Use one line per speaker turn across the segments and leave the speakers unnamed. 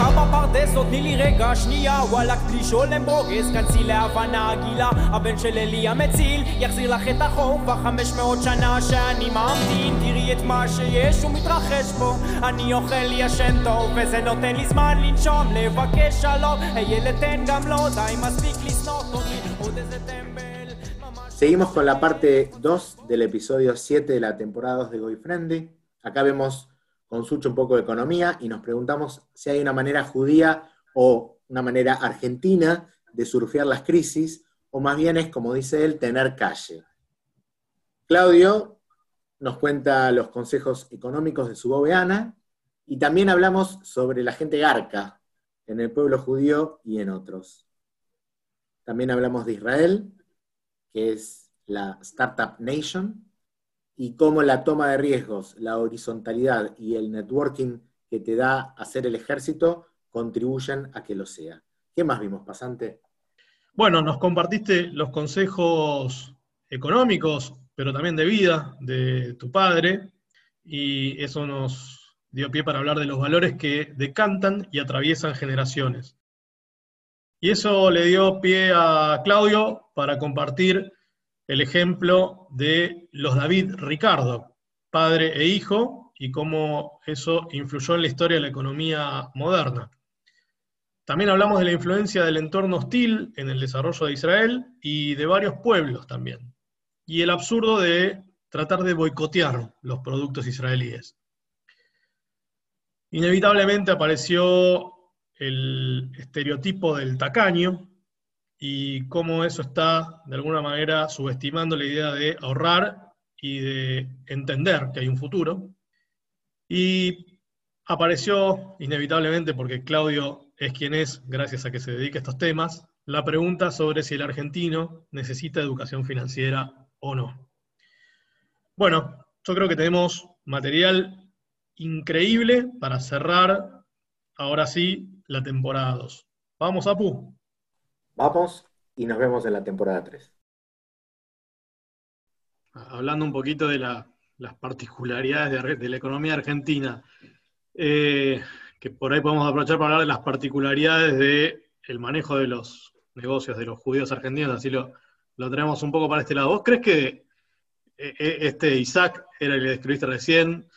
מחכה בפרדס, עוד תני לי רגע שנייה וואלכ בלי שולם ברוגז, כנסי להבנה הגילה הבן של אלי המציל יחזיר לך את החור כבר חמש מאות שנה שאני ממתין תראי את מה שיש ומתרחש פה אני אוכל ישן טוב וזה נותן לי זמן לנשום לבקש שלום הילד תן גם לו די מספיק לשנוא אותי עוד איזה טמבל
Seguimos con la parte 2 del episodio 7 de la temporada 2 de Goy Friendly. Acá vemos con Sucho un poco de economía y nos preguntamos si hay una manera judía o una manera argentina de surfear las crisis, o más bien es, como dice él, tener calle. Claudio nos cuenta los consejos económicos de su bobeana y también hablamos sobre la gente garca en el pueblo judío y en otros. También hablamos de Israel que es la Startup Nation, y cómo la toma de riesgos, la horizontalidad y el networking que te da hacer el ejército contribuyen a que lo sea. ¿Qué más vimos, pasante?
Bueno, nos compartiste los consejos económicos, pero también de vida de tu padre, y eso nos dio pie para hablar de los valores que decantan y atraviesan generaciones. Y eso le dio pie a Claudio para compartir el ejemplo de los David Ricardo, padre e hijo, y cómo eso influyó en la historia de la economía moderna. También hablamos de la influencia del entorno hostil en el desarrollo de Israel y de varios pueblos también. Y el absurdo de tratar de boicotear los productos israelíes. Inevitablemente apareció el estereotipo del tacaño y cómo eso está de alguna manera subestimando la idea de ahorrar y de entender que hay un futuro. Y apareció inevitablemente, porque Claudio es quien es, gracias a que se dedica a estos temas, la pregunta sobre si el argentino necesita educación financiera o no. Bueno, yo creo que tenemos material increíble para cerrar, ahora sí, la temporada 2. Vamos, Apu.
Vamos y nos vemos en la temporada 3.
Hablando un poquito de las particularidades de, la economía argentina, eh, que por ahí podemos aprovechar para hablar de las particularidades del manejo de los negocios de los judíos argentinos, así lo, lo traemos un poco para este lado. ¿Vos crees que eh, eh, este Isaac era el que describiste recién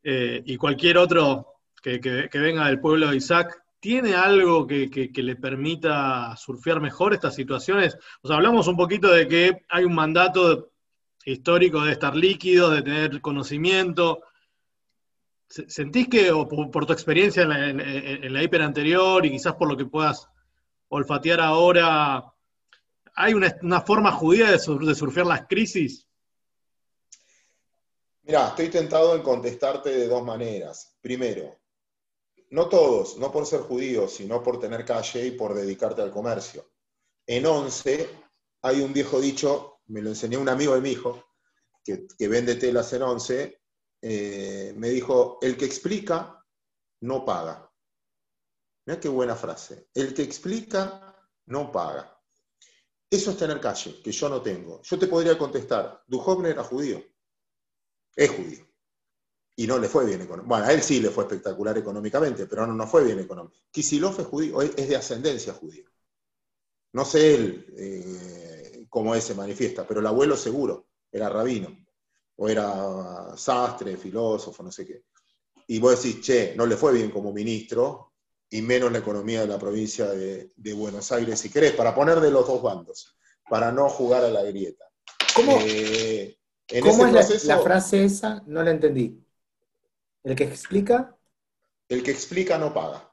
y cualquier otro que, que venga del pueblo de Isaac ¿Tiene algo que, le permita surfear mejor estas situaciones? O sea, hablamos un poquito de que hay un mandato histórico de estar líquido, de tener conocimiento. ¿Sentís que, o por, tu experiencia en la, hiper anterior y quizás por lo que puedas olfatear ahora, hay una, forma judía de, de surfear las crisis?
Mira, estoy tentado en contestarte de dos maneras. Primero, no todos, no por ser judíos, sino por tener calle y por dedicarte al comercio. En Once hay un viejo dicho, me lo enseñó un amigo de mi hijo, que, vende telas en Once, eh, me dijo, el que explica no paga. Mira qué buena frase. El que explica no paga. Eso es tener calle, que yo no tengo. Yo te podría contestar, Duhovne era judío. Es judío y no le fue bien económicamente. Bueno, a él sí le fue espectacular económicamente, pero no, no fue bien económico. Kisilov es judío, es de ascendencia judía. No sé él eh, cómo es, se manifiesta, pero el abuelo seguro era rabino, o era sastre, filósofo, no sé qué. Y vos decís, che, no le fue bien como ministro, y menos la economía de la provincia de, Buenos Aires, si querés, para poner de los dos bandos, para no jugar a la grieta.
¿Cómo, eh, es la frase esa? No la entendí. ¿El que explica?
El que explica no paga.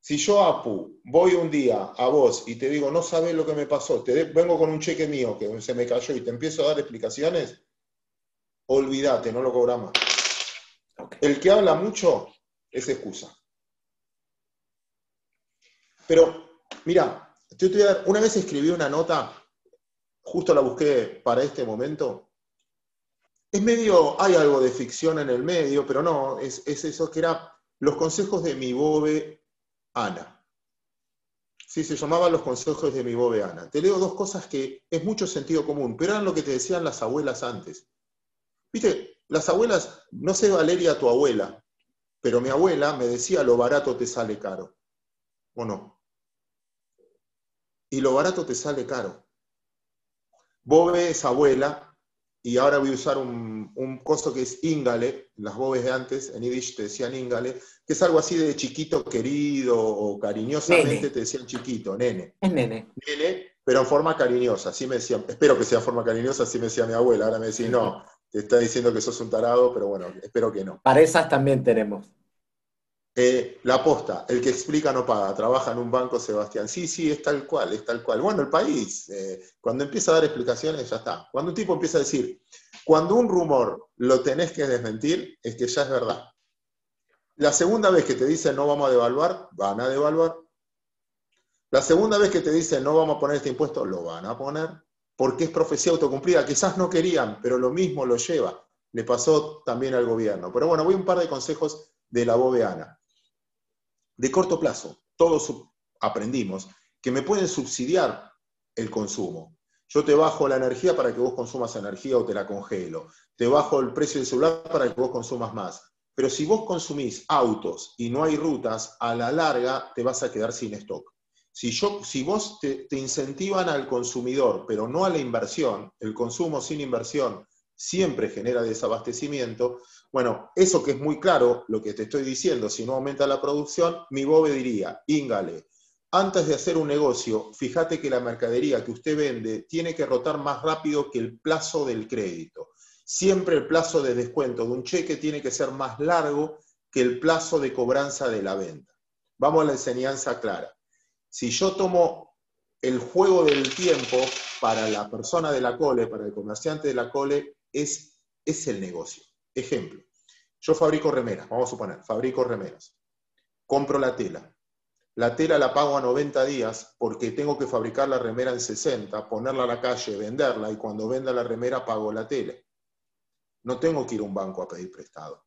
Si yo, Apu, voy un día a vos y te digo, no sabes lo que me pasó, te vengo con un cheque mío que se me cayó y te empiezo a dar explicaciones, olvídate, no lo cobramos. El que habla mucho es excusa. Pero, mira, una vez escribí una nota, justo la busqué para este momento, es medio, hay algo de ficción en el medio, pero no, es, eso que era los consejos de mi bobe Ana. Sí, se llamaban los consejos de mi bobe Ana. Te leo dos cosas que es mucho sentido común, pero eran lo que te decían las abuelas antes. Viste, las abuelas, no sé Valeria, tu abuela, pero mi abuela me decía, lo barato te sale caro. ¿O no? Y lo barato te sale caro. Vos ves abuela y ahora voy a usar un, un coso que es íngale, las bobes de antes, en Yiddish te decían íngale, que es algo así de chiquito querido o cariñosamente te decían chiquito, nene.
Es nene.
Nene, pero en forma cariñosa, así me decían, espero que sea en forma cariñosa, así me decía mi abuela, ahora me decís, no, te está diciendo que sos un tarado, pero bueno, espero que no.
Para esas también tenemos.
Eh, la posta, el que explica no paga, trabaja en un banco Sebastián. Sí, sí, es tal cual, es tal cual. Bueno, el país, eh, cuando empieza a dar explicaciones, ya está. Cuando un tipo empieza a decir, cuando un rumor lo tenés que desmentir, es que ya es verdad. La segunda vez que te dicen no vamos a devaluar, van a devaluar. La segunda vez que te dicen no vamos a poner este impuesto, lo van a poner, porque es profecía autocumplida. Quizás no querían, pero lo mismo lo lleva. Le pasó también al gobierno. Pero bueno, voy a un par de consejos de la bobeana de corto plazo. Todos aprendimos que me pueden subsidiar el consumo. Yo te bajo la energía para que vos consumas energía o te la congelo. Te bajo el precio del celular para que vos consumas más. Pero si vos consumís autos y no hay rutas, a la larga te vas a quedar sin stock. Si, yo, si vos te, te incentivan al consumidor, pero no a la inversión, el consumo sin inversión siempre genera desabastecimiento, bueno, eso que es muy claro, lo que te estoy diciendo, si no aumenta la producción, mi bobe diría, íngale, antes de hacer un negocio, fíjate que la mercadería que usted vende tiene que rotar más rápido que el plazo del crédito. Siempre el plazo de descuento de un cheque tiene que ser más largo que el plazo de cobranza de la venta. Vamos a la enseñanza clara. Si yo tomo el juego del tiempo para la persona de la cole, para el comerciante de la cole, es, es el negocio. Ejemplo, yo fabrico remeras, vamos a suponer, fabrico remeras. Compro la tela. La tela la pago a 90 días porque tengo que fabricar la remera en 60, ponerla a la calle, venderla y cuando venda la remera pago la tela. No tengo que ir a un banco a pedir prestado.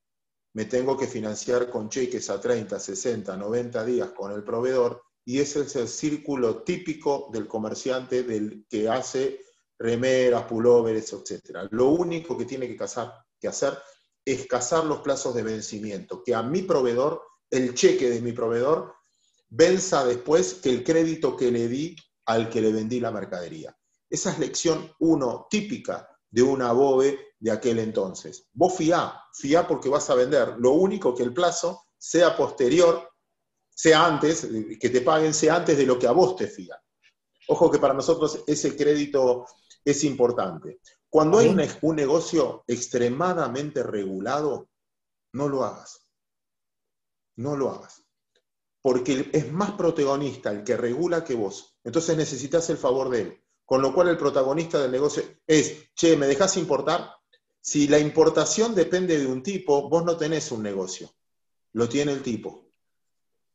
Me tengo que financiar con cheques a 30, 60, 90 días con el proveedor y ese es el círculo típico del comerciante del que hace remeras, pulóveres, etc. Lo único que tiene que, que hacer es cazar los plazos de vencimiento, que a mi proveedor, el cheque de mi proveedor, venza después que el crédito que le di al que le vendí la mercadería. Esa es lección uno típica de una BOVE de aquel entonces. Vos fiá, fiá porque vas a vender. Lo único que el plazo sea posterior, sea antes, que te paguen sea antes de lo que a vos te fía. Ojo que para nosotros ese crédito es importante. Cuando hay un, negocio extremadamente regulado, no lo hagas. No lo hagas. Porque es más protagonista el que regula que vos. Entonces necesitas el favor de él. Con lo cual el protagonista del negocio es, che, ¿me dejas importar? Si la importación depende de un tipo, vos no tenés un negocio. Lo tiene el tipo.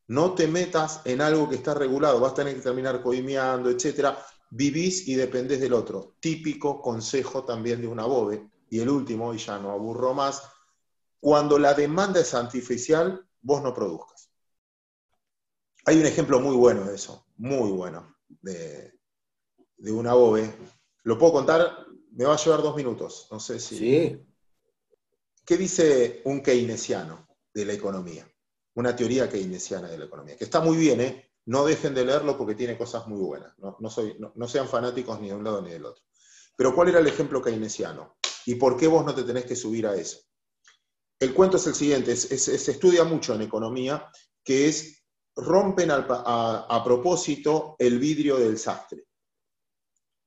No te metas en algo que está regulado, vas a tener que terminar coimeando, etcétera vivís y dependés del otro. Típico consejo también de una bobe. Y el último, y ya no aburro más, cuando la demanda es artificial, vos no produzcas. Hay un ejemplo muy bueno de eso, muy bueno, de, una bobe. Lo puedo contar, me va a llevar dos minutos, no sé si...
Sí.
¿Qué dice un keynesiano de la economía? Una teoría keynesiana de la economía, que está muy bien, ¿eh? No dejen de leerlo porque tiene cosas muy buenas. No, soy, no, sean fanáticos ni de un lado ni del otro. Pero ¿cuál era el ejemplo keynesiano? ¿Y por qué vos no te tenés que subir a eso? El cuento es el siguiente, se estudia mucho en economía, que es rompen a, a propósito el vidrio del sastre.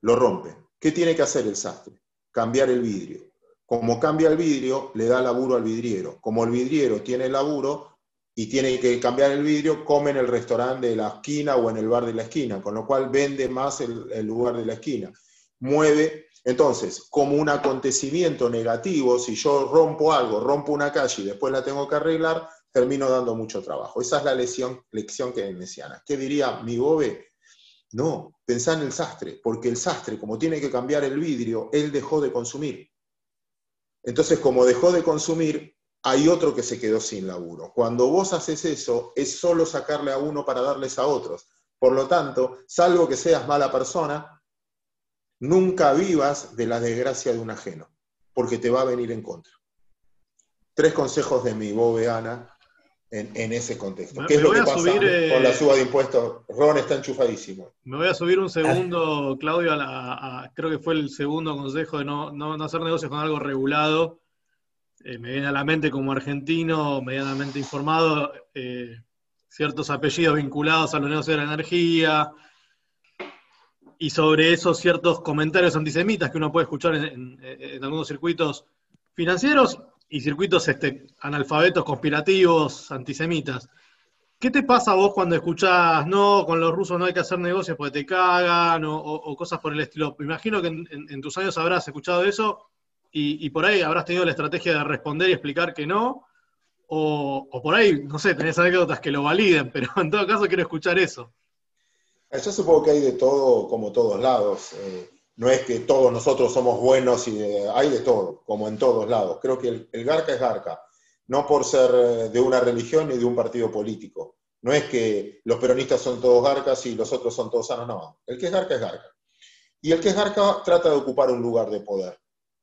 Lo rompen. ¿Qué tiene que hacer el sastre? Cambiar el vidrio. Como cambia el vidrio, le da laburo al vidriero. Como el vidriero tiene laburo, y tiene que cambiar el vidrio, come en el restaurante de la esquina o en el bar de la esquina, con lo cual vende más el, lugar de la esquina. Mueve, entonces, como un acontecimiento negativo, si yo rompo algo, rompo una calle y después la tengo que arreglar, termino dando mucho trabajo. Esa es la lección, lección keynesiana. ¿Qué diría mi bobe? No, pensá en el sastre, porque el sastre, como tiene que cambiar el vidrio, él dejó de consumir. Entonces, como dejó de consumir, hay otro que se quedó sin laburo. Cuando vos haces eso, es solo sacarle a uno para darles a otros. Por lo tanto, salvo que seas mala persona, nunca vivas de la desgracia de un ajeno, porque te va a venir en contra. Tres consejos de mi bobeana en, ese contexto.
¿Qué es lo que pasa
subir, con la suba de impuestos? Ron está enchufadísimo.
Me voy a subir un segundo, Claudio, a creo que fue el segundo consejo de no, no, hacer negocios con algo regulado. Eh, me viene a la mente como argentino, medianamente informado, eh, ciertos apellidos vinculados a los negocios de la energía, y sobre eso ciertos comentarios antisemitas que uno puede escuchar en, algunos circuitos financieros y circuitos este, analfabetos, conspirativos, antisemitas. ¿Qué te pasa a vos cuando escuchás, no, con los rusos no hay que hacer negocios porque te cagan o, cosas por el estilo? Imagino que en, tus años habrás escuchado eso y, por ahí habrás tenido la estrategia de responder y explicar que no, o, por ahí, no sé, tenés anécdotas que lo validen, pero en todo caso quiero escuchar eso.
Yo supongo que hay de todo, como todos lados. Eh, no es que todos nosotros somos buenos y hay de todo, como en todos lados. Creo que el, Garca es Garca, no por ser eh, de una religión ni de un partido político. No es que los peronistas son todos Garcas y los otros son todos sanos, no. El que es Garca es Garca. Y el que es Garca trata de ocupar un lugar de poder.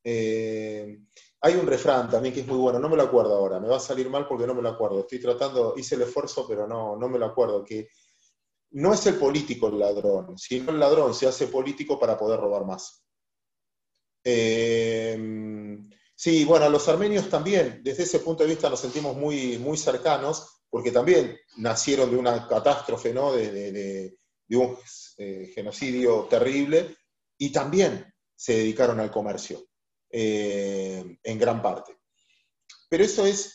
Eh, hay un refrán también que es muy bueno, no me lo acuerdo ahora, me va a salir mal porque no me lo acuerdo. Estoy tratando, hice el esfuerzo, pero no, no me lo acuerdo, que no es el político el ladrón, sino el ladrón se hace político para poder robar más. Eh, sí, bueno, los armenios también, desde ese punto de vista nos sentimos muy, muy cercanos, porque también nacieron de una catástrofe, ¿no? de, un eh, genocidio terrible, y también se dedicaron al comercio, eh, en gran parte. Pero eso es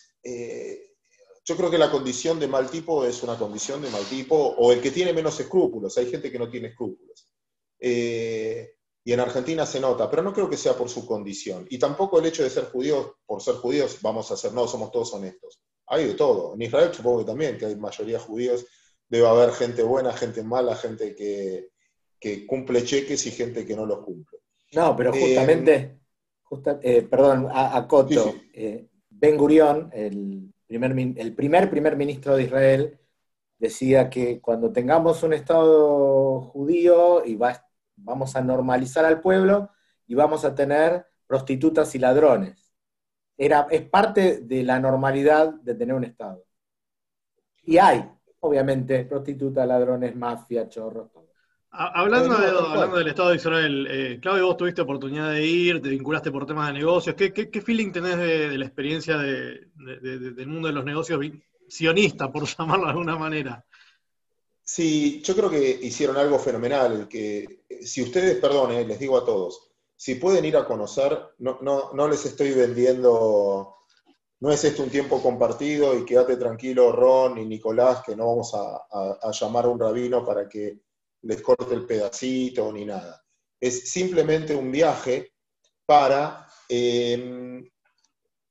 yo creo que la condición de mal tipo es una condición de mal tipo, o el que tiene menos escrúpulos. Hay gente que no tiene escrúpulos. Eh, y en Argentina se nota, pero no creo que sea por su condición. Y tampoco el hecho de ser judíos, por ser judíos, vamos a ser, no, somos todos honestos. Hay de todo. En Israel supongo que también, que hay mayoría judíos, debe haber gente buena, gente mala, gente que, cumple cheques y gente que no los cumple.
No, pero justamente, eh, eh, perdón, a, Coto, Ben Gurión, el el primer primer ministro de Israel, decía que cuando tengamos un Estado judío y vamos a normalizar al pueblo y vamos a tener prostitutas y ladrones. Era, es parte de la normalidad de tener un Estado. Y hay, obviamente, prostitutas, ladrones, mafia, chorros, todo.
Hablando, hablando del Estado de Israel, eh, Claudio, vos tuviste oportunidad de ir, te vinculaste por temas de negocios. ¿Qué, qué, feeling tenés de, la experiencia del mundo de los negocios sionista, por llamarlo de alguna manera?
Sí, yo creo que hicieron algo fenomenal. Que si ustedes, perdón, les digo a todos, si pueden ir a conocer, no, no, no les estoy vendiendo, no es esto un tiempo compartido y quédate tranquilo, Ron y Nicolás, que no vamos a, a llamar a un rabino para que les corte el pedacito ni nada. Es simplemente un viaje para, em,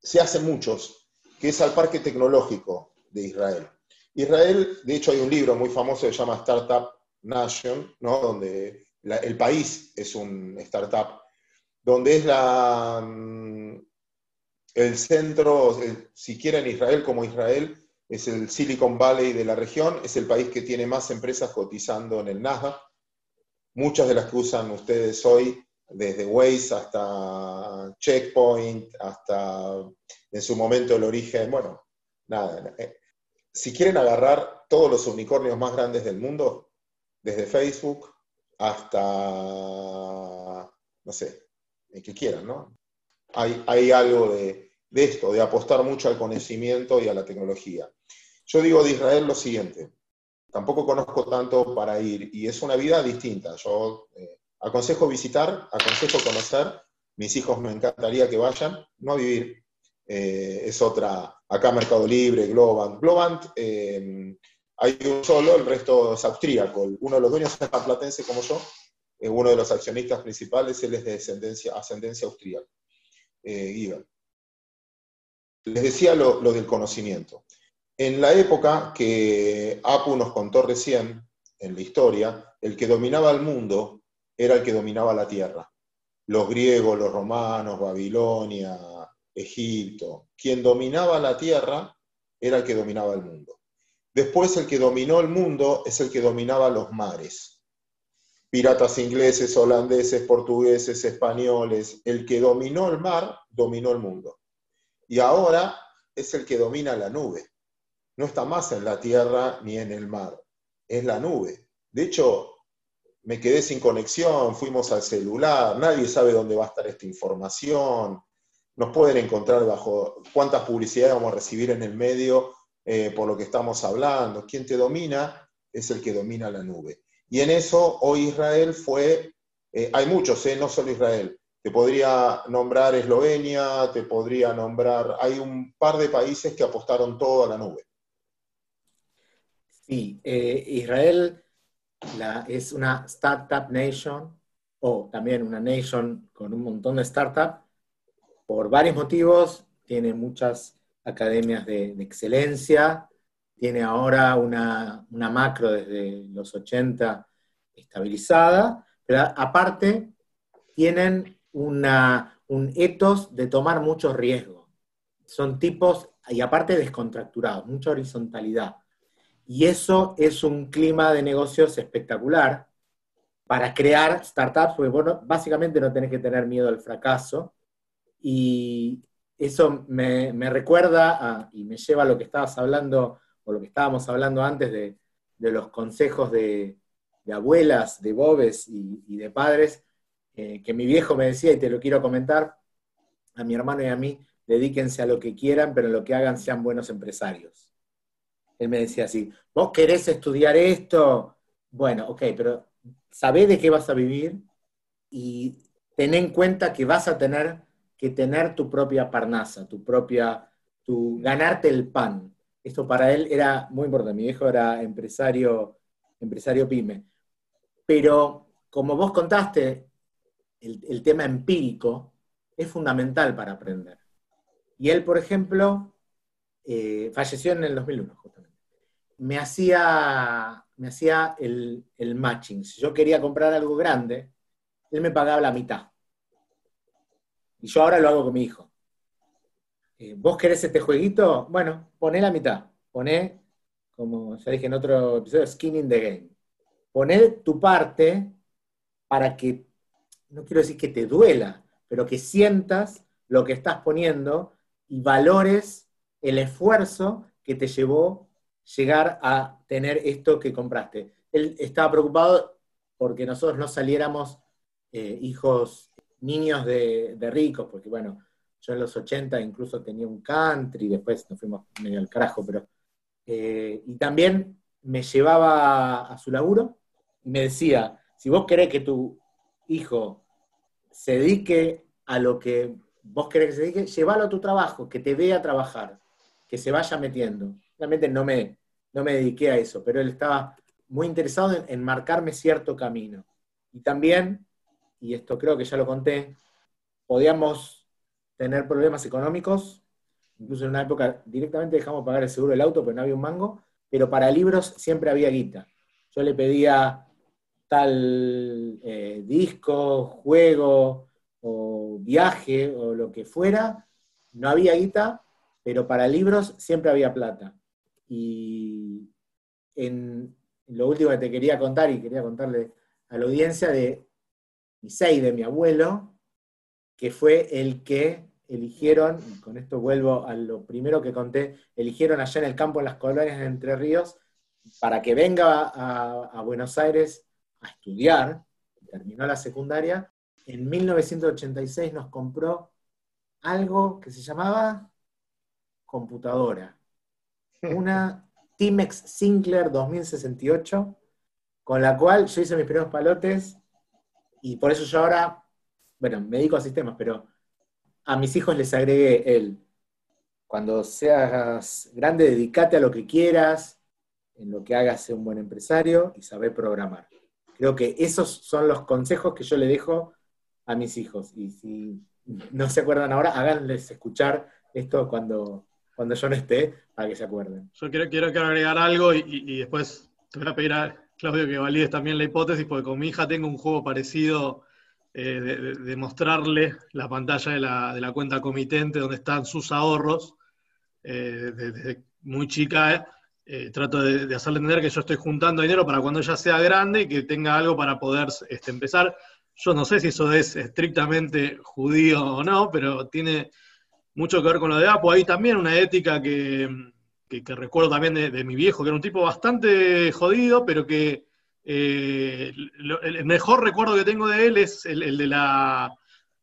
se hacen muchos, que es al Parque Tecnológico de Israel. Israel, de hecho hay un libro muy famoso que se llama Startup Nation, ¿no? donde el país es un startup, donde es la, mm, el centro, si quieren Israel como Israel, es el Silicon Valley de la región, es el país que tiene más empresas cotizando en el Nasdaq. Muchas de las que usan ustedes hoy, desde Waze hasta Checkpoint, hasta en su momento el origen, bueno, nada. Eh, si quieren agarrar todos los unicornios más grandes del mundo, desde Facebook hasta, no sé, el que quieran, ¿no? Hay, hay algo de, de esto, de apostar mucho al conocimiento y a la tecnología. Yo digo de Israel lo siguiente, tampoco conozco tanto para ir y es una vida distinta. Yo eh, aconsejo visitar, aconsejo conocer, mis hijos me encantaría que vayan, no a vivir. Eh, es otra, acá Mercado Libre, Globant. Globant eh, hay un solo, el resto es austríaco. Uno de los dueños es platense como yo, uno de los accionistas principales, él es de descendencia, ascendencia austríaca. Les decía lo del conocimiento. En la época que Apu nos contó recién, en la historia, el que dominaba el mundo era el que dominaba la tierra. Los griegos, los romanos, Babilonia, Egipto. Quien dominaba la tierra era el que dominaba el mundo. Después el que dominó el mundo es el que dominaba los mares. Piratas ingleses, holandeses, portugueses, españoles. El que dominó el mar, dominó el mundo. Y ahora es el que domina la nube no está más en la tierra ni en el mar, es la nube. De hecho, me quedé sin conexión, fuimos al celular, nadie sabe dónde va a estar esta información, nos pueden encontrar bajo cuántas publicidades vamos a recibir en el medio eh, por lo que estamos hablando. Quien te domina es el que domina la nube. Y en eso hoy Israel fue, eh, hay muchos, eh, no solo Israel, te podría nombrar Eslovenia, te podría nombrar, hay un par de países que apostaron todo a la nube.
Sí, Israel es una startup nation o también una nation con un montón de startups por varios motivos. Tiene muchas academias de, excelencia, tiene ahora una, macro desde los 80 estabilizada, pero aparte tienen un ethos de tomar muchos riesgos. Son tipos, y aparte descontracturados, mucha horizontalidad. Y eso es un clima de negocios espectacular para crear startups, porque bueno, básicamente no tenés que tener miedo al fracaso. Y eso me, recuerda y me lleva a lo que estabas hablando, o lo que estábamos hablando antes de, los consejos de, abuelas, de bobes y, de padres, eh, que mi viejo me decía, y te lo quiero comentar, a mi hermano y a mí, dedíquense a lo que quieran, pero en lo que hagan sean buenos empresarios. Él me decía así, vos querés estudiar esto, bueno, ok, pero sabés de qué vas a vivir y ten en cuenta que vas a tener que tener tu propia parnasa, tu propia, tu, ganarte el pan. Esto para él era muy importante. Mi viejo era empresario, empresario pyme. Pero como vos contaste, el, tema empírico es fundamental para aprender. Y él, por ejemplo, eh, falleció en el 2001 me hacía, me hacía el, matching. Si yo quería comprar algo grande, él me pagaba la mitad. Y yo ahora lo hago con mi hijo. Eh, ¿Vos querés este jueguito? Bueno, poné la mitad. Poné, como ya dije en otro episodio, skin in the game. Poné tu parte para que, no quiero decir que te duela, pero que sientas lo que estás poniendo y valores el esfuerzo que te llevó llegar a tener esto que compraste. Él estaba preocupado porque nosotros no saliéramos eh, hijos, niños de, ricos, porque bueno, yo en los 80 incluso tenía un country, después nos fuimos medio al carajo, pero... Eh, y también me llevaba a su laburo y me decía, si vos querés que tu hijo se dedique a lo que vos querés que se dedique, llévalo a tu trabajo, que te vea trabajar, que se vaya metiendo. Realmente no me, no me dediqué a eso, pero él estaba muy interesado en, marcarme cierto camino. Y también, y esto creo que ya lo conté, podíamos tener problemas económicos, incluso en una época directamente dejamos pagar el seguro del auto, pero no había un mango, pero para libros siempre había guita. Yo le pedía tal eh, disco, juego o viaje o lo que fuera, no había guita, pero para libros siempre había plata. Y en lo último que te quería contar, y quería contarle a la audiencia de de mi abuelo, que fue el que eligieron, y con esto vuelvo a lo primero que conté, eligieron allá en el campo, en las colonias de Entre Ríos, para que venga a, Buenos Aires a estudiar, terminó la secundaria, en 1986 nos compró algo que se llamaba computadora una Timex Sinclair 2068, con la cual yo hice mis primeros palotes y por eso yo ahora, bueno, me dedico a sistemas, pero a mis hijos les agregué el, cuando seas grande, dedícate a lo que quieras, en lo que hagas, ser un buen empresario y saber programar. Creo que esos son los consejos que yo le dejo a mis hijos. Y si no se acuerdan ahora, háganles escuchar esto cuando, cuando yo no esté, para que se acuerden.
Yo quiero, quiero, agregar algo y, después te voy a pedir a Claudio que valides también la hipótesis, porque con mi hija tengo un juego parecido eh, de, mostrarle la pantalla de la, de la, cuenta comitente donde están sus ahorros. Eh, desde muy chica eh, trato de, hacerle entender que yo estoy juntando dinero para cuando ella sea grande y que tenga algo para poder este, empezar. Yo no sé si eso es estrictamente judío o no, pero tiene mucho que ver con lo de Apo. Hay también una ética que, que, recuerdo también de, mi viejo, que era un tipo bastante jodido, pero que eh, el mejor recuerdo que tengo de él es el, de, la,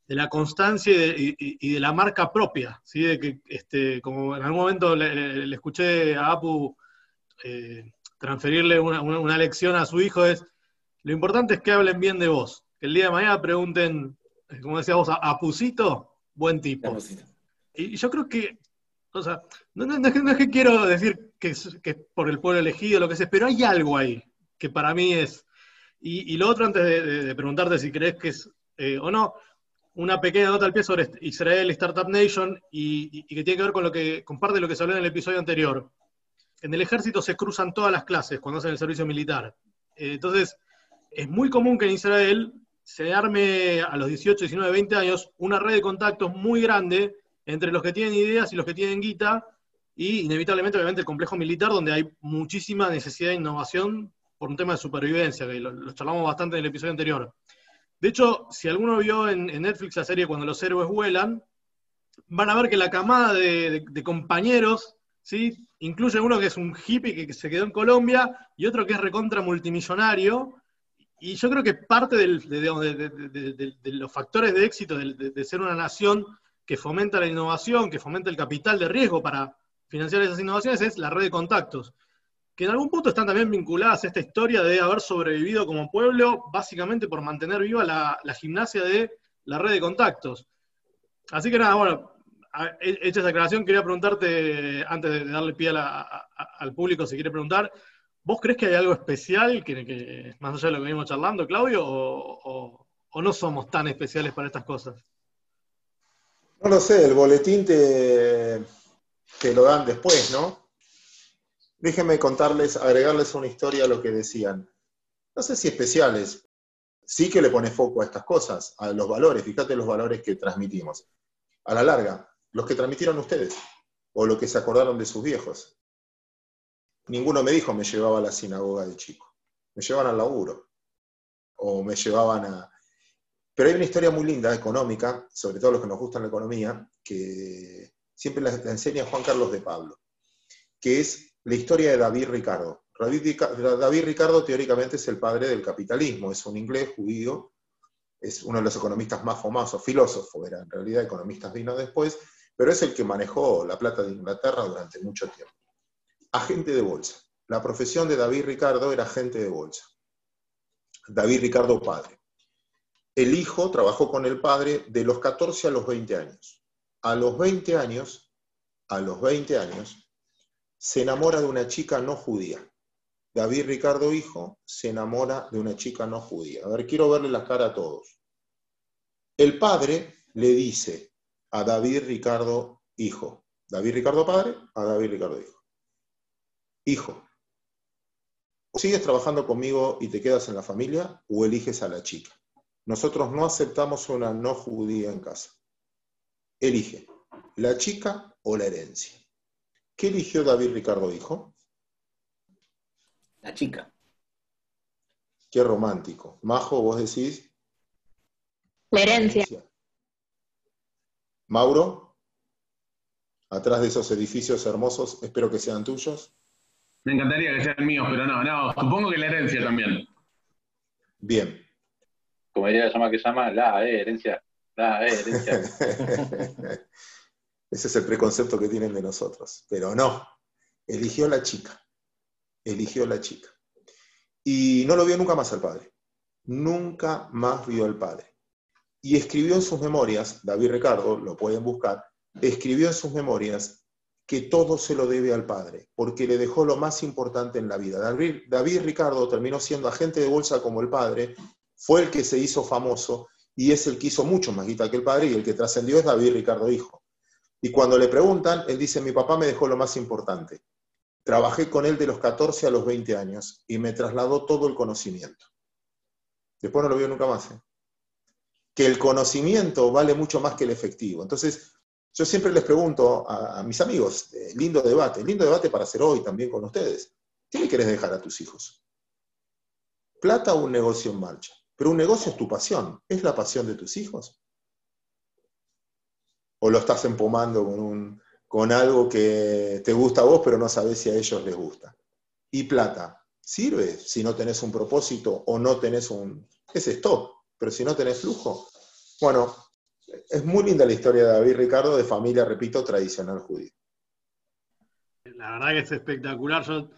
de, la, constancia y de, la marca propia, ¿sí? de que este, como en algún momento le, escuché a Apu eh, transferirle una, lección a su hijo, es lo importante es que hablen bien de vos, que el día de mañana pregunten, como decías vos, a Apusito, buen tipo. Y yo creo que o sea, no, es, que, quiero decir que es, por el pueblo elegido, lo que sea, pero hay algo ahí que para mí es. Y, lo otro, antes de, preguntarte si crees que es eh, o no, una pequeña nota al pie sobre Israel Startup Nation y, que tiene que ver con lo que comparte lo que se habló en el episodio anterior. En el ejército se cruzan todas las clases cuando hacen el servicio militar. Eh, entonces, es muy común que en Israel se arme a los 18, 19, 20 años una red de contactos muy grande entre los que tienen ideas y los que tienen guita, y inevitablemente, obviamente, el complejo militar, donde hay muchísima necesidad de innovación por un tema de supervivencia, que lo, charlamos bastante en el episodio anterior. De hecho, si alguno vio en, Netflix la serie Cuando los héroes vuelan, van a ver que la camada de, compañeros, ¿sí? incluye uno que es un hippie que, se quedó en Colombia y otro que es recontra multimillonario. Y yo creo que parte de, los factores de éxito de, ser una nación que fomenta la innovación, que fomenta el capital de riesgo para financiar esas innovaciones, es la red de contactos, que en algún punto están también vinculadas a esta historia de haber sobrevivido como pueblo, básicamente por mantener viva la, gimnasia de la red de contactos. Así que nada, bueno, hecha esa aclaración, quería preguntarte, antes de darle pie al público si quiere preguntar, ¿vos crees que hay algo especial, que, más allá de lo que venimos charlando, Claudio, o no somos tan especiales para estas cosas?
No lo sé, el boletín te, te lo dan después, ¿no? Déjenme contarles, agregarles una historia a lo que decían. No sé si especiales, sí que le pone foco a estas cosas, a los valores, fíjate los valores que transmitimos. A la larga, los que transmitieron ustedes, o lo que se acordaron de sus viejos. Ninguno me dijo me llevaba a la sinagoga de chico, me llevaban al laburo, o me llevaban a, pero hay una historia muy linda, económica, sobre todo los que nos gustan la economía, que siempre la, enseña Juan Carlos de Pablo, que es la historia de David Ricardo. David, Ricardo teóricamente es el padre del capitalismo, es un inglés judío, es uno de los economistas más famosos, filósofo era, en realidad economistas vino después, pero es el que manejó la plata de Inglaterra durante mucho tiempo. Agente de bolsa. La profesión de David Ricardo era agente de bolsa. David Ricardo padre el hijo trabajó con el padre de los 14 a los 20 años. A los 20 años, a los 20 años, se enamora de una chica no judía. David Ricardo, hijo, se enamora de una chica no judía. A ver, quiero verle la cara a todos. El padre le dice a David Ricardo, hijo. David Ricardo padre, a David Ricardo hijo. Hijo, ¿sigues trabajando conmigo y te quedas en la familia o eliges a la chica? Nosotros no aceptamos una no judía en casa. Elige, la chica o la herencia. ¿Qué eligió David Ricardo, hijo?
La chica.
Qué romántico. Majo, vos decís.
La herencia.
Mauro, atrás de esos edificios hermosos, espero que sean tuyos.
Me encantaría que sean míos, pero no, no, supongo que la herencia también.
Bien
como diría llama que llama, la eh, herencia, la eh, herencia.
Ese es el preconcepto que tienen de nosotros. Pero no, eligió la chica, eligió la chica. Y no lo vio nunca más al padre. Nunca más vio al padre. Y escribió en sus memorias, David Ricardo, lo pueden buscar, escribió en sus memorias que todo se lo debe al padre, porque le dejó lo más importante en la vida. David, Ricardo terminó siendo agente de bolsa como el padre fue el que se hizo famoso y es el que hizo mucho más guita que el padre y el que trascendió es David Ricardo Hijo. Y cuando le preguntan, él dice, mi papá me dejó lo más importante. Trabajé con él de los 14 a los 20 años y me trasladó todo el conocimiento. Después no lo vio nunca más. ¿eh? Que el conocimiento vale mucho más que el efectivo. Entonces, yo siempre les pregunto a, mis amigos, eh, lindo debate, lindo debate para hacer hoy también con ustedes. ¿Qué le querés dejar a tus hijos? ¿Plata o un negocio en marcha? Pero un negocio es tu pasión. ¿Es la pasión de tus hijos? ¿O lo estás empomando con un con algo que te gusta a vos, pero no sabes si a ellos les gusta. Y plata, sirve si no tenés un propósito o no tenés un... Es stop, pero si no tenés flujo. Bueno, es muy linda la historia de David Ricardo, de familia, repito, tradicional judía.
La verdad que es espectacular. Yo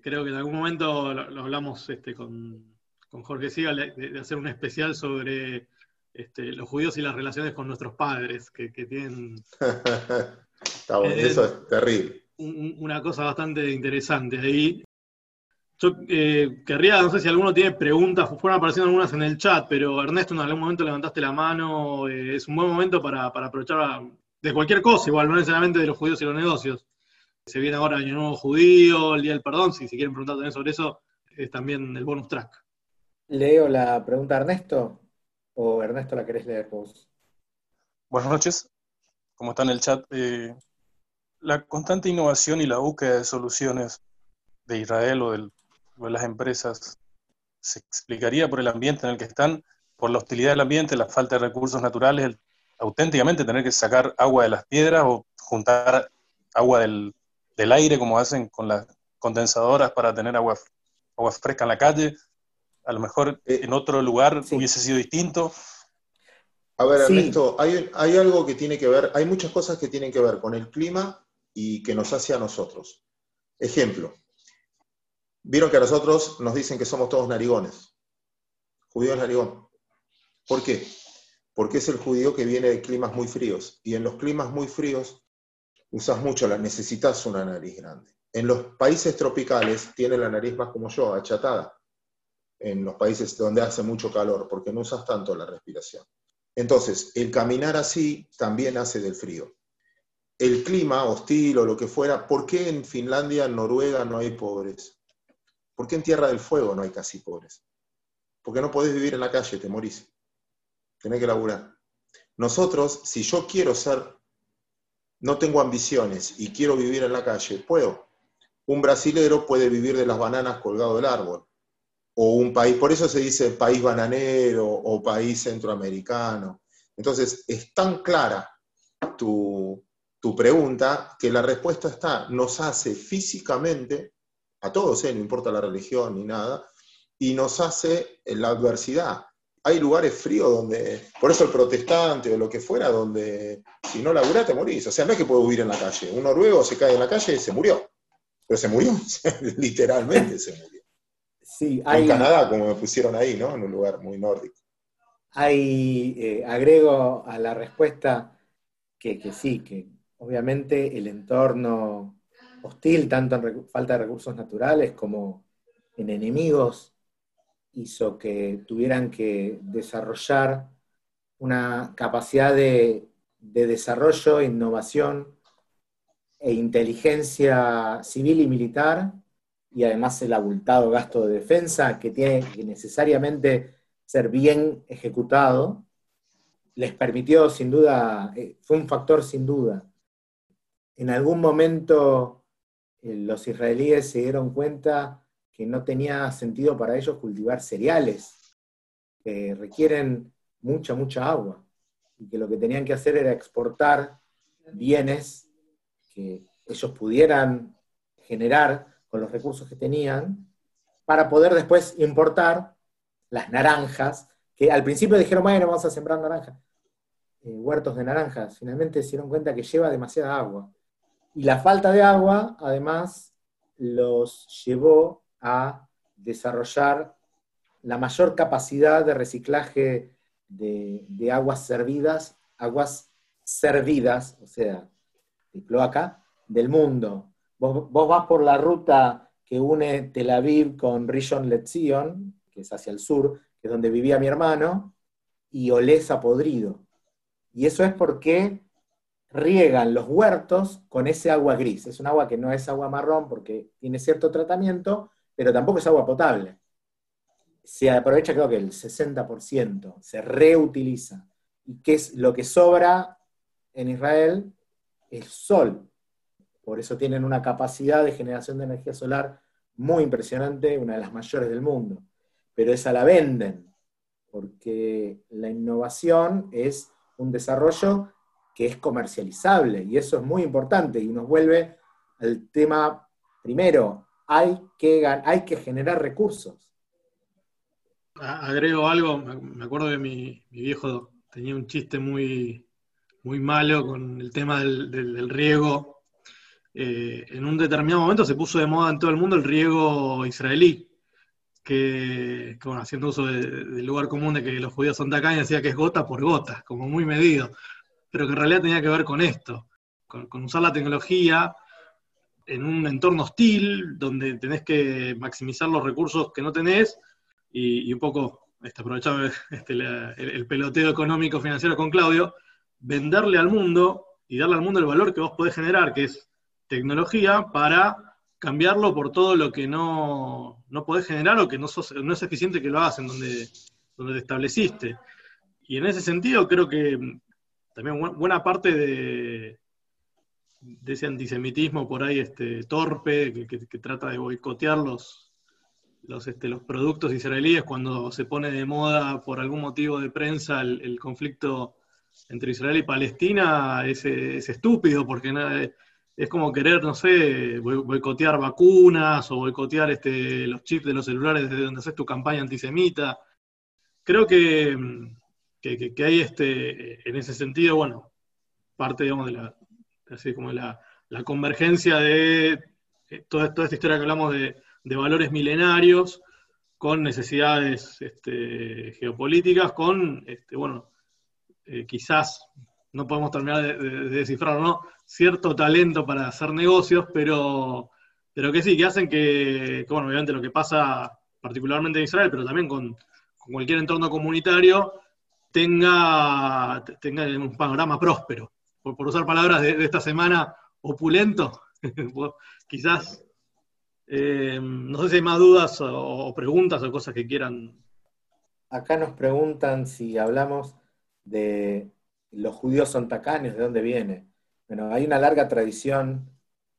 creo que en algún momento lo, hablamos este, con, Jorge Sigal de, hacer un especial sobre este, los judíos y las relaciones con nuestros padres, que, tienen...
Está bueno, eso es terrible.
una cosa bastante interesante ahí. Yo eh, querría, no sé si alguno tiene preguntas, fueron apareciendo algunas en el chat, pero Ernesto, en algún momento levantaste la mano, eh, es un buen momento para, aprovechar de cualquier cosa, igual, no necesariamente de los judíos y los negocios. Se viene ahora el Año Nuevo Judío, el Día del Perdón, si, si quieren preguntar también sobre eso, es también el bonus track.
¿Leo la pregunta a Ernesto o Ernesto la querés leer vos?
Buenas noches, como está en el chat. Eh, la constante innovación y la búsqueda de soluciones de Israel o del de las empresas se explicaría por el ambiente en el que están, por la hostilidad del ambiente, la falta de recursos naturales, el, auténticamente tener que sacar agua de las piedras o juntar agua del, aire como hacen con las condensadoras para tener agua, agua fresca en la calle. A lo mejor eh, en otro lugar hubiese sido distinto.
A ver, Ernesto, hay, hay algo que tiene que ver, hay muchas cosas que tienen que ver con el clima y que nos hace a nosotros. Ejemplo, Vieron que a nosotros nos dicen que somos todos narigones. Judío es narigón. ¿Por qué? Porque es el judío que viene de climas muy fríos. Y en los climas muy fríos usas mucho, la necesitas una nariz grande. En los países tropicales tiene la nariz más como yo, achatada. En los países donde hace mucho calor, porque no usas tanto la respiración. Entonces, el caminar así también hace del frío. El clima hostil o lo que fuera, ¿por qué en Finlandia, en Noruega no hay pobres? ¿Por qué en Tierra del Fuego no hay casi pobres? Porque no podés vivir en la calle, te morís. Tenés que laburar. Nosotros, si yo quiero ser, no tengo ambiciones y quiero vivir en la calle, puedo. Un brasilero puede vivir de las bananas colgado del árbol. O un país, por eso se dice país bananero o país centroamericano. Entonces, es tan clara tu, tu pregunta que la respuesta está, nos hace físicamente a todos, ¿eh? no importa la religión ni nada, y nos hace la adversidad. Hay lugares fríos donde, por eso el protestante o lo que fuera, donde si no laburás te morís. O sea, no es que puedo vivir en la calle. Un noruego se cae en la calle y se murió. Pero se murió, literalmente se murió.
Sí, hay,
en Canadá, como me pusieron ahí, ¿no? En un lugar muy nórdico.
Hay, eh, agrego a la respuesta que, que sí, que obviamente el entorno hostil, tanto en falta de recursos naturales como en enemigos, hizo que tuvieran que desarrollar una capacidad de, desarrollo, innovación e inteligencia civil y militar, y además el abultado gasto de defensa que tiene que necesariamente ser bien ejecutado, les permitió sin duda, eh, fue un factor sin duda. En algún momento los israelíes se dieron cuenta que no tenía sentido para ellos cultivar cereales, que requieren mucha, mucha agua, y que lo que tenían que hacer era exportar bienes que ellos pudieran generar con los recursos que tenían, para poder después importar las naranjas, que al principio dijeron, bueno, vamos a sembrar naranjas, eh, huertos de naranjas, finalmente se dieron cuenta que lleva demasiada agua y la falta de agua, además, los llevó a desarrollar la mayor capacidad de reciclaje de, aguas servidas, aguas servidas, o sea, de cloaca, del mundo. Vos, vas por la ruta que une Tel Aviv con Rishon LeZion, que es hacia el sur, que es donde vivía mi hermano, y olés podrido. Y eso es porque riegan los huertos con ese agua gris. Es un agua que no es agua marrón porque tiene cierto tratamiento, pero tampoco es agua potable. Se aprovecha creo que el 60%, se reutiliza. ¿Y qué es lo que sobra en Israel? El sol. Por eso tienen una capacidad de generación de energía solar muy impresionante, una de las mayores del mundo. Pero esa la venden, porque la innovación es un desarrollo que es comercializable, y eso es muy importante, y nos vuelve al tema, primero, hay que, hay que generar recursos.
Agrego algo, me acuerdo que mi, viejo tenía un chiste muy, muy malo con el tema del, riego. Eh, en un determinado momento se puso de moda en todo el mundo el riego israelí, que, bueno, haciendo uso del lugar común de que los judíos son tacaños, decía que es gota por gota, como muy medido, pero que en realidad tenía que ver con esto, con, usar la tecnología en un entorno hostil, donde tenés que maximizar los recursos que no tenés y, un poco este, aprovechar este, el, peloteo económico financiero con Claudio, venderle al mundo y darle al mundo el valor que vos podés generar, que es tecnología, para cambiarlo por todo lo que no, no podés generar o que no, es eficiente que lo hagas en donde, donde te estableciste. Y en ese sentido creo que también buena parte de, ese antisemitismo por ahí este, torpe, que, trata de boicotear los, los, este, los productos israelíes cuando se pone de moda por algún motivo de prensa el, conflicto entre Israel y Palestina, es, es estúpido porque es como querer, no sé, boicotear vacunas o boicotear este, los chips de los celulares desde donde haces tu campaña antisemita. Creo que, que, hay este, en ese sentido, bueno, parte, digamos, de la, así como la, convergencia de eh, toda, esta historia que hablamos de, valores milenarios con necesidades este, geopolíticas, con, este, bueno, eh, quizás no podemos terminar de, de, descifrar, ¿no? Cierto talento para hacer negocios, pero, pero que sí, que hacen que, bueno, obviamente lo que pasa particularmente en Israel, pero también con, cualquier entorno comunitario, tenga, tenga un panorama próspero. Por, usar palabras de, esta semana, opulento, quizás. Eh, no sé si hay más dudas o preguntas o cosas que quieran.
Acá nos preguntan si hablamos de los judíos son tacaños, ¿de dónde viene? Bueno, hay una larga tradición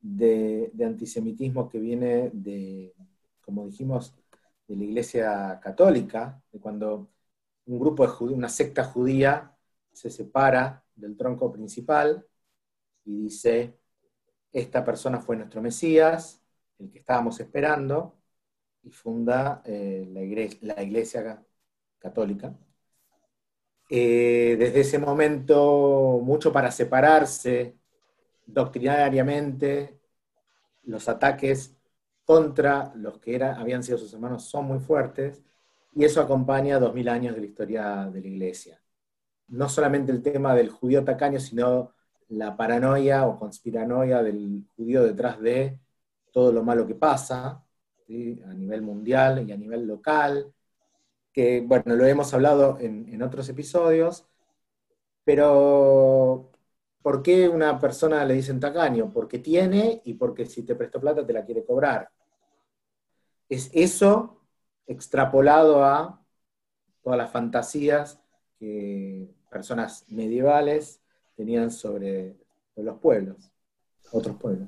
de, antisemitismo que viene de, como dijimos, de la Iglesia Católica, de cuando un grupo de una secta judía se separa del tronco principal y dice, esta persona fue nuestro Mesías, el que estábamos esperando, y funda eh, la, iglesia, Católica. Eh, desde ese momento, mucho para separarse doctrinariamente, los ataques contra los que era, habían sido sus hermanos son muy fuertes, y eso acompaña dos mil años de la historia de la Iglesia. No solamente el tema del judío tacaño, sino la paranoia o conspiranoia del judío detrás de todo lo malo que pasa a nivel mundial y a nivel local, que, bueno, lo hemos hablado en, otros episodios, pero ¿por qué una persona le dicen tacaño? Porque tiene y porque si te prestó plata te la quiere cobrar. Es eso extrapolado a todas las fantasías que personas medievales tenían sobre, los pueblos, otros pueblos.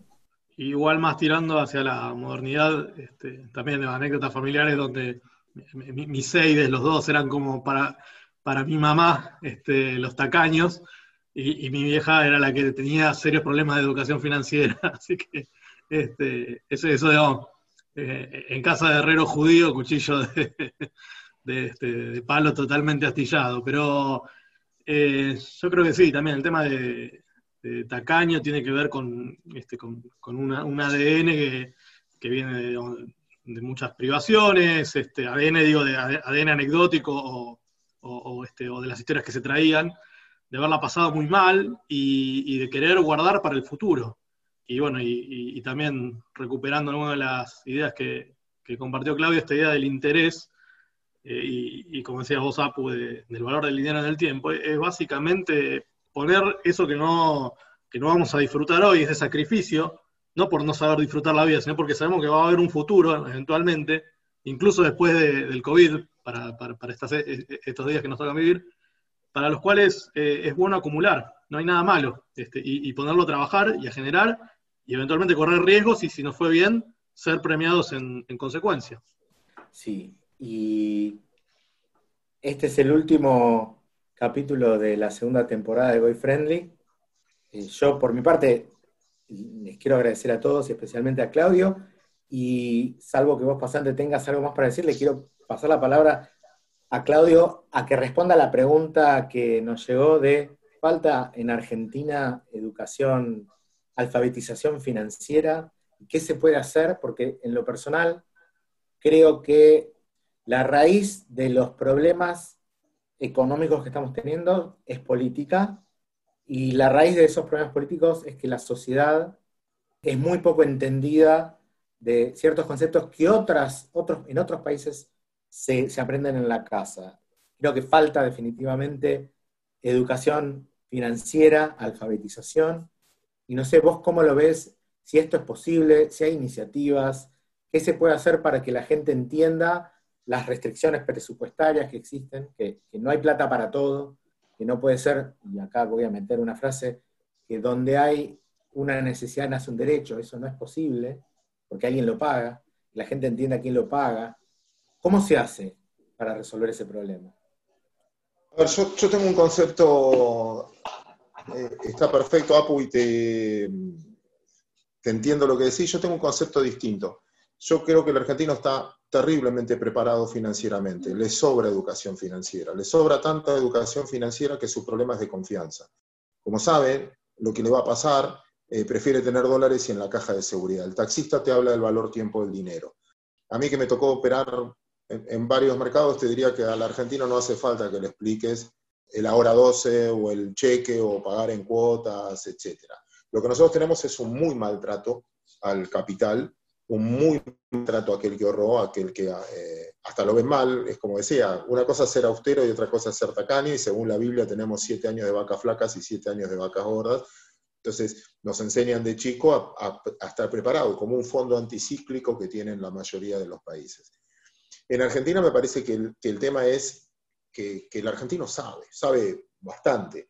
Igual más tirando hacia la modernidad, este, también de anécdotas familiares donde mis seis los dos eran como para, para mi mamá este, los tacaños, y, mi vieja era la que tenía serios problemas de educación financiera. Así que este, eso, eso eh, en casa de herrero judío, cuchillo de, este, palo totalmente astillado. Pero eh, yo creo que sí, también el tema de, tacaño tiene que ver con, este, un ADN que, viene de, muchas privaciones, este, ADN, digo, de ADN anecdótico este, o de las historias que se traían, de haberla pasado muy mal y, de querer guardar para el futuro. Y bueno, y, también recuperando una de las ideas que, compartió Claudio, esta idea del interés, eh, y, como decías vos, Apu, del valor del dinero en el tiempo, es básicamente poner eso que no, que no vamos a disfrutar hoy, ese sacrificio, no por no saber disfrutar la vida, sino porque sabemos que va a haber un futuro eventualmente, incluso después del COVID, para, e, e, estos días que nos tocan vivir, para los cuales eh, es bueno acumular, no hay nada malo, este, y, ponerlo a trabajar y a generar, y eventualmente correr riesgos y si nos fue bien, ser premiados en, en consecuencia.
Sí, y este es el último capítulo de la segunda temporada de Boy Friendly. Eh, yo, por mi parte, les quiero agradecer a todos y especialmente a Claudio. Y salvo que vos, pasante, tengas algo más para decir, le quiero pasar la palabra a Claudio a que responda a la pregunta que nos llegó de falta en Argentina educación, alfabetización financiera. ¿Qué se puede hacer? Porque en lo personal creo que la raíz de los problemas económicos que estamos teniendo es política y la raíz de esos problemas políticos es que la sociedad es muy poco entendida de ciertos conceptos que otras, otros, en otros países se, se aprenden en la casa. Creo que falta definitivamente educación financiera, alfabetización, y no sé vos cómo lo ves, si esto es posible, si hay iniciativas, qué se puede hacer para que la gente entienda las restricciones presupuestarias que existen, que, no hay plata para todo, que no puede ser, y acá voy a meter una frase, que donde hay una necesidad nace un derecho, eso no es posible, porque alguien lo paga, la gente entiende a quién lo paga. ¿Cómo se hace para resolver ese problema?
A ver, yo tengo un concepto, eh, está perfecto, Apu, y te, entiendo lo que decís, yo tengo un concepto distinto. Yo creo que el argentino está terriblemente preparado financieramente, le sobra educación financiera, le sobra tanta educación financiera que su problema es de confianza. Como saben, lo que le va a pasar, eh, prefiere tener dólares y en la caja de seguridad. El taxista te habla del valor tiempo del dinero. A mí que me tocó operar en varios mercados, te diría que al argentino no hace falta que le expliques el ahora 12 o el cheque o pagar en cuotas, etc. Lo que nosotros tenemos es un muy maltrato al capital un muy trato a aquel que ahorró, aquel que eh, hasta lo ven mal, es como decía, una cosa es ser austero y otra cosa es ser tacaño, y según la Biblia tenemos siete años de vacas flacas y siete años de vacas gordas, entonces nos enseñan de chico a, estar preparado, como un fondo anticíclico que tienen la mayoría de los países. En Argentina me parece que el, tema es que, el argentino sabe, sabe bastante.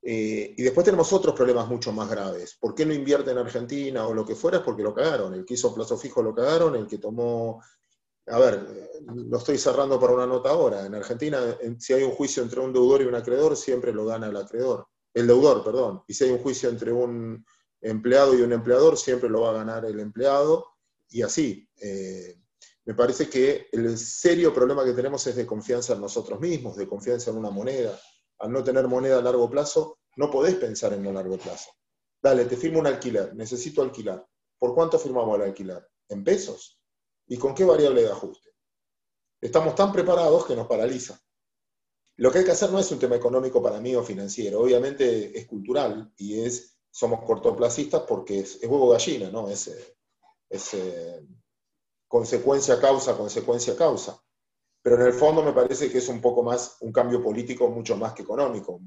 Eh, y después tenemos otros problemas mucho más graves. ¿Por qué no invierte en Argentina o lo que fuera? Es porque lo cagaron. El que hizo plazo fijo lo cagaron, el que tomó... A ver, lo estoy cerrando para una nota ahora. En Argentina, si hay un juicio entre un deudor y un acreedor, siempre lo gana el acreedor. El deudor, perdón. Y si hay un juicio entre un empleado y un empleador, siempre lo va a ganar el empleado. Y así. Eh, me parece que el serio problema que tenemos es de confianza en nosotros mismos, de confianza en una moneda al no tener moneda a largo plazo, no podés pensar en el largo plazo. Dale, te firmo un alquiler, necesito alquilar. ¿Por cuánto firmamos el alquiler? ¿En pesos? ¿Y con qué variable de ajuste? Estamos tan preparados que nos paraliza. Lo que hay que hacer no es un tema económico para mí o financiero, obviamente es cultural y es, somos cortoplacistas porque es, huevo gallina, ¿no? Es, es eh, consecuencia causa, consecuencia causa pero en el fondo me parece que es un poco más un cambio político mucho más que económico.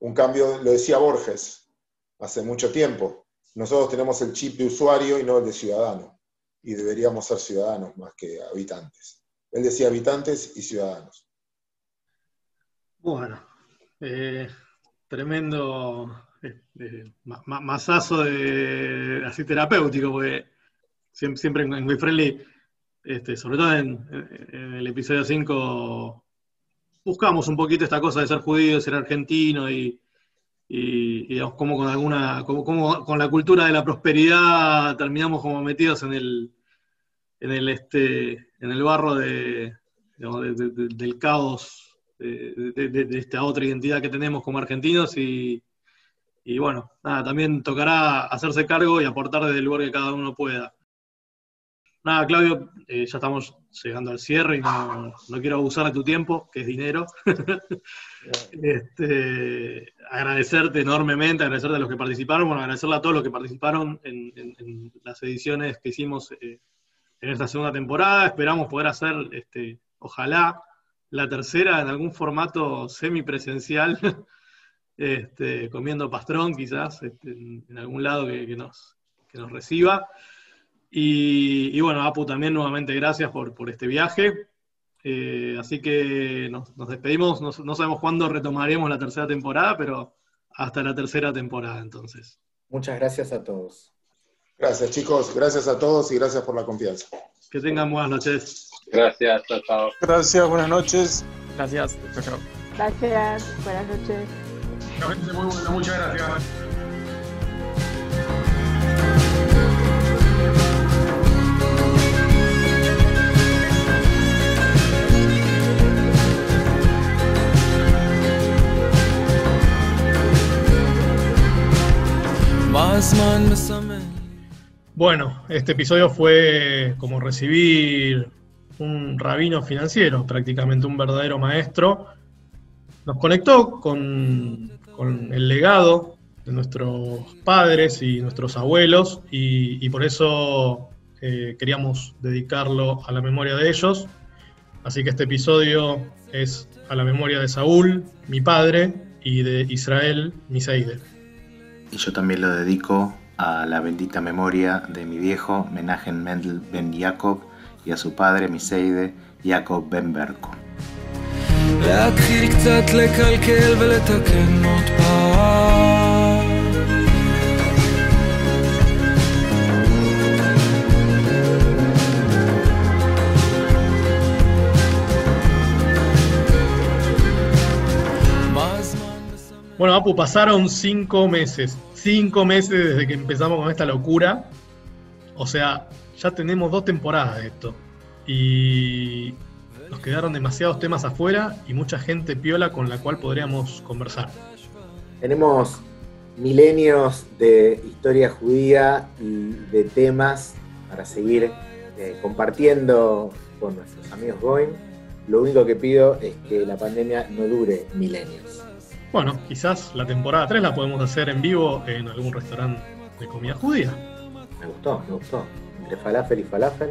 Un cambio, lo decía Borges hace mucho tiempo, nosotros tenemos el chip de usuario y no el de ciudadano, y deberíamos ser ciudadanos más que habitantes. Él decía habitantes y ciudadanos.
Bueno, eh, tremendo eh, eh, masazo de, así terapéutico, porque siempre, en, en Friendly este, sobre todo en, el episodio 5, buscamos un poquito esta cosa de ser judío, ser argentino y, digamos, como con alguna, como, con la cultura de la prosperidad terminamos como metidos en el, en el, este, en el barro de, del caos de, esta otra identidad que tenemos como argentinos y, y bueno, nada, también tocará hacerse cargo y aportar desde el lugar que cada uno pueda. Nada, Claudio, eh, ya estamos llegando al cierre y no, quiero abusar de tu tiempo, que es dinero. este, agradecerte enormemente, agradecerte a los que participaron, bueno, agradecerle a todos los que participaron en, las ediciones que hicimos eh, en esta segunda temporada. Esperamos poder hacer, este, ojalá, la tercera en algún formato semipresencial, este, comiendo pastrón quizás, este, en, algún lado que, nos, que nos reciba. Y, bueno, Apu, también nuevamente gracias por, este viaje. Eh, así que nos, despedimos, no, sabemos cuándo retomaremos la tercera temporada, pero hasta la tercera temporada entonces.
Muchas gracias a todos.
Gracias chicos, gracias a todos y gracias por la confianza.
Que tengan buenas noches.
Gracias, chao,
Gracias, buenas noches.
Gracias,
Gracias, buenas noches.
Realmente muy bueno, muchas gracias.
Bueno, este episodio fue como recibir un rabino financiero, prácticamente un verdadero maestro. Nos conectó con, el legado de nuestros padres y nuestros abuelos y, y por eso eh, queríamos dedicarlo a la memoria de ellos. Así que este episodio es a la memoria de Saúl, mi padre, y de Israel, mi Seide
Y yo también lo dedico a la bendita memoria de mi viejo Menachem Mendel Ben Jacob y a su padre Miseide Jacob Ben Berko.
להתחיל קצת לקלקל ולתקן עוד פעם
Mapu, pasaron cinco meses. Cinco meses desde que empezamos con esta locura. O sea, ya tenemos dos temporadas de esto. Y nos quedaron demasiados temas afuera y mucha gente piola con la cual podríamos conversar.
Tenemos milenios de historia judía y de temas para seguir eh, compartiendo con nuestros amigos Goin. Lo único que pido es que la pandemia no dure milenios.
Bueno, quizás la temporada 3 la podemos hacer en vivo en algún restaurante de comida judía.
Me gustó, me gustó. Entre falafel y falafel.